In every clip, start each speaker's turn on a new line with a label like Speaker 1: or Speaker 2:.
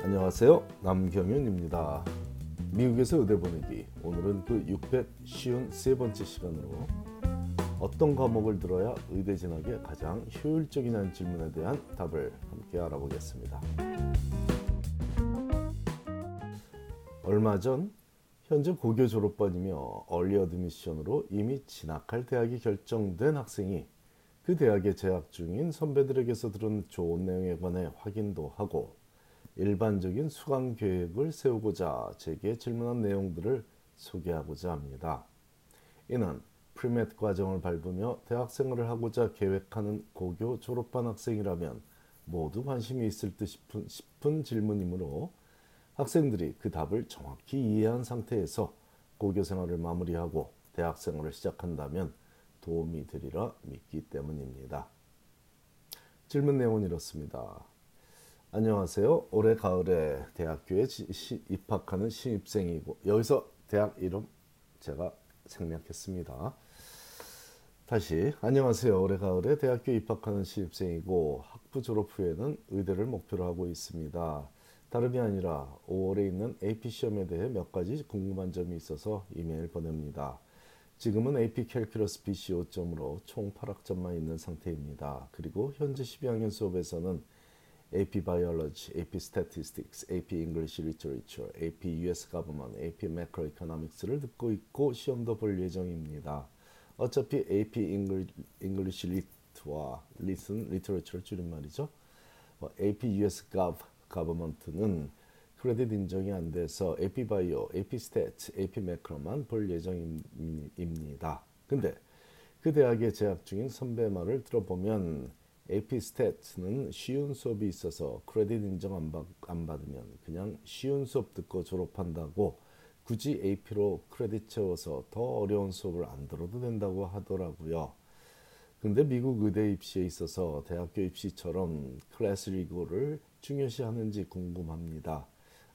Speaker 1: 안녕하세요. 남경윤입니다. 미국에서 의대 보내기. 오늘은 그 653번째 시간으로 어떤 과목을 들어야 의대 진학에 가장 효율적이냐는 질문에 대한 답을 함께 알아보겠습니다. 얼마 전 현재 고교 졸업반이며 얼리 어드미션으로 이미 진학할 대학이 결정된 학생이 그 대학에 재학 중인 선배들에게서 들은 좋은 내용에 관해 확인도 하고 일반적인 수강 계획을 세우고자 제게 질문한 내용들을 소개하고자 합니다. 이는 프리맷 과정을 밟으며 대학생활을 하고자 계획하는 고교 졸업반 학생이라면 모두 관심이 있을 듯 싶은, 싶은 질문이므로 학생들이 그 답을 정확히 이해한 상태에서 고교 생활을 마무리하고 대학 생활을 시작한다면 도움이 되리라 믿기 때문입니다. 질문 내용은 이렇습니다. 안녕하세요. 올해 가을에 대학교에 시, 입학하는 신입생이고 여기서 대학 이름 제가 생략했습니다. 다시 안녕하세요. 올해 가을에 대학교에 입학하는 신입생이고 학부 졸업 후에는 의대를 목표로 하고 있습니다. 다름이 아니라 5월에 있는 AP 시험에 대해 몇 가지 궁금한 점이 있어서 이메일 보냅니다. 지금은 AP 캘큘러스 BC 5점으로 총 8학점만 있는 상태입니다. 그리고 현재 12학년 수업에서는 AP Biology, AP Statistics, AP English Literature, AP US Government, AP Macroeconomics를 듣고 있고 시험도 볼 예정입니다. 어차피 AP English Lit와 Listen, Literature 줄임말이죠. 뭐 AP US Gov, Government는 크레딧 인정이 안 돼서 AP Bio, AP Stat, AP Macro만 볼 예정입니다. 근데 그 대학에 재학 중인 선배 말을 들어보면 AP 스탯는 쉬운 수업이 있어서 크레딧 인정 안, 받, 안 받으면 그냥 쉬운 수업 듣고 졸업한다고 굳이 AP로 크레딧 채워서 더 어려운 수업을 안 들어도 된다고 하더라고요. 근데 미국 의대 입시에 있어서 대학교 입시처럼 클래스 리고를 중요시하는지 궁금합니다.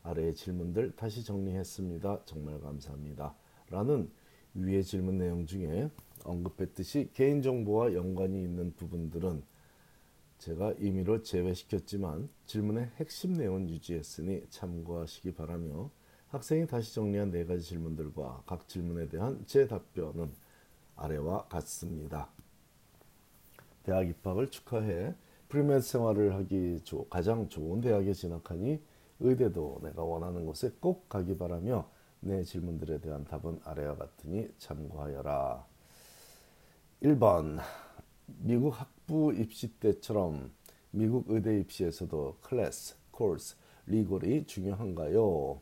Speaker 1: 아래의 질문들 다시 정리했습니다. 정말 감사합니다. 라는 위의 질문 내용 중에 언급했듯이 개인정보와 연관이 있는 부분들은 제가 임의로 제외시켰지만 질문의 핵심 내용은 유지했으니 참고하시기 바라며 학생이 다시 정리한 네 가지 질문들과 각 질문에 대한 제 답변은 아래와 같습니다. 대학 입학을 축하해 premed 생활을 하기 조, 가장 좋은 대학에 진학하니 의대도 내가 원하는 곳에 꼭 가기 바라며 내 질문들에 대한 답은 아래와 같으니 참고하여라. 1번 미국 학 부 입시 때처럼 미국 의대 입시에서도 클래스, 코스, 리골이 중요한가요?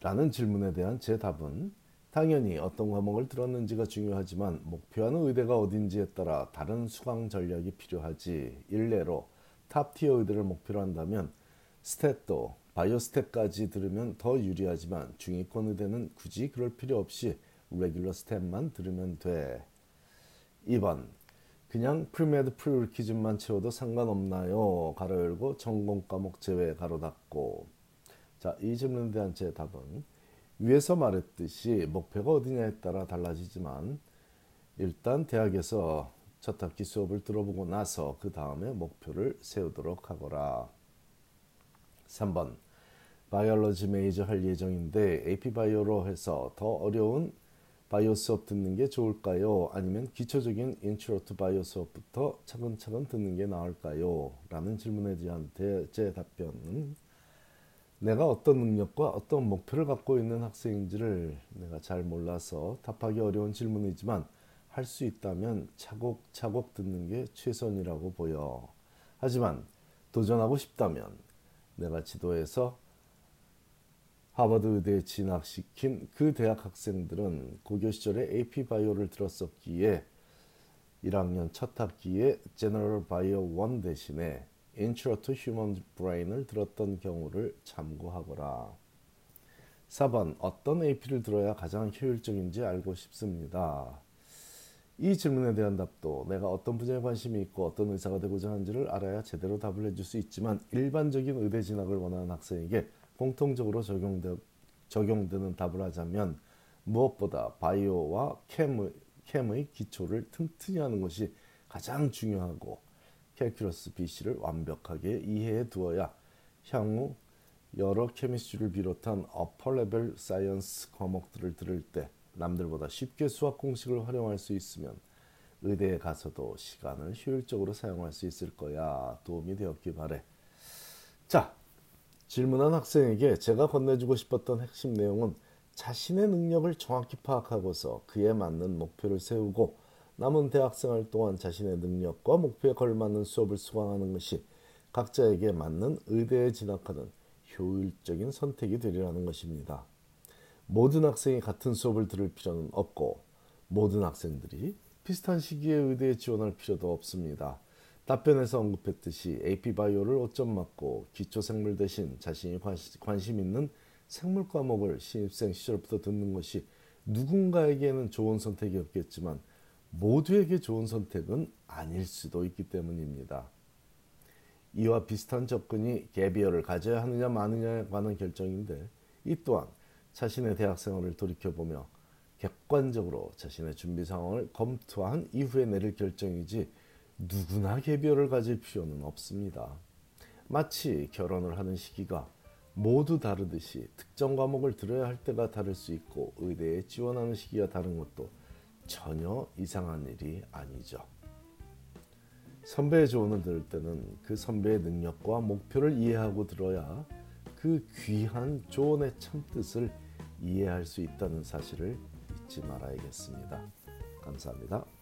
Speaker 1: 라는 질문에 대한 제 답은 당연히 어떤 과목을 들었는지가 중요하지만 목표하는 의대가 어딘지에 따라 다른 수강 전략이 필요하지. 일례로 top tier 의대를 목표로 한다면 stat도 biostat까지 들으면 더 유리하지만 중위권 의대는 굳이 그럴 필요 없이 regular stat만 들으면 돼. 2번 그냥 premed prerequisite만 채워도 상관없나요? 가로 열고 전공 과목 제외 가로 닫고 자, 이 질문에 대한 제 답은 위에서 말했듯이 목표가 어디냐에 따라 달라지지만 일단 대학에서 첫 학기 수업을 들어보고 나서 그 다음에 목표를 세우도록 하거라. 3번 biology major 할 예정인데 AP bio로 해서 더 어려운 바이오 수업 듣는 게 좋을까요? 아니면 기초적인 intro to bio 수업부터 차근차근 듣는 게 나을까요? 라는 질문에 대한 제 답변은 내가 어떤 능력과 어떤 목표를 갖고 있는 학생인지를 내가 잘 몰라서 답하기 어려운 질문이지만 할 수 있다면 차곡차곡 듣는 게 최선이라고 보여. 하지만 도전하고 싶다면 내가 지도에서 하버드 의대에 진학시킨 그 대학 학생들은 고교 시절에 AP 바이오를 들었었기에 1학년 첫 학기에 General Bio 1 대신에 Intro to Human Brain을 들었던 경우를 참고하거라. 4번 어떤 AP를 들어야 가장 효율적인지 알고 싶습니다. 이 질문에 대한 답도 내가 어떤 분야에 관심이 있고 어떤 의사가 되고자 하는지를 알아야 제대로 답을 해줄 수 있지만 일반적인 의대 진학을 원하는 학생에게 공통적으로 적용되, 적용되는 답을 하자면 무엇보다 바이오와 캠의, 캠의 기초를 튼튼히 하는 것이 가장 중요하고 캘큘러스 BC를 완벽하게 이해해 두어야 향후 여러 chemistry를 비롯한 upper level science 과목들을 들을 때 남들보다 쉽게 수학 공식을 활용할 수 있으면 의대에 가서도 시간을 효율적으로 사용할 수 있을 거야. 도움이 되었기 바래. 자, 질문한 학생에게 제가 건네주고 싶었던 핵심 내용은 자신의 능력을 정확히 파악하고서 그에 맞는 목표를 세우고 남은 대학생활 동안 자신의 능력과 목표에 걸맞는 수업을 수강하는 것이 각자에게 맞는 의대에 진학하는 효율적인 선택이 되리라는 것입니다. 모든 학생이 같은 수업을 들을 필요는 없고 모든 학생들이 비슷한 시기에 의대에 지원할 필요도 없습니다. 답변에서 언급했듯이 AP바이오를 5점 맞고 기초생물 대신 자신이 관심 있는 생물 과목을 신입생 시절부터 듣는 것이 누군가에게는 좋은 선택이었겠지만 모두에게 좋은 선택은 아닐 수도 있기 때문입니다. 이와 비슷한 접근이 개비어를 가져야 하느냐 마느냐에 관한 결정인데 이 또한 자신의 대학 생활을 돌이켜보며 객관적으로 자신의 준비 상황을 검토한 이후에 내릴 결정이지 누구나 개별을 가질 필요는 없습니다. 마치 결혼을 하는 시기가 모두 다르듯이 특정 과목을 들어야 할 때가 다를 수 있고 의대에 지원하는 시기가 다른 것도 전혀 이상한 일이 아니죠. 선배의 조언을 들을 때는 그 선배의 능력과 목표를 이해하고 들어야 그 귀한 조언의 참뜻을 이해할 수 있다는 사실을 잊지 말아야겠습니다. 감사합니다.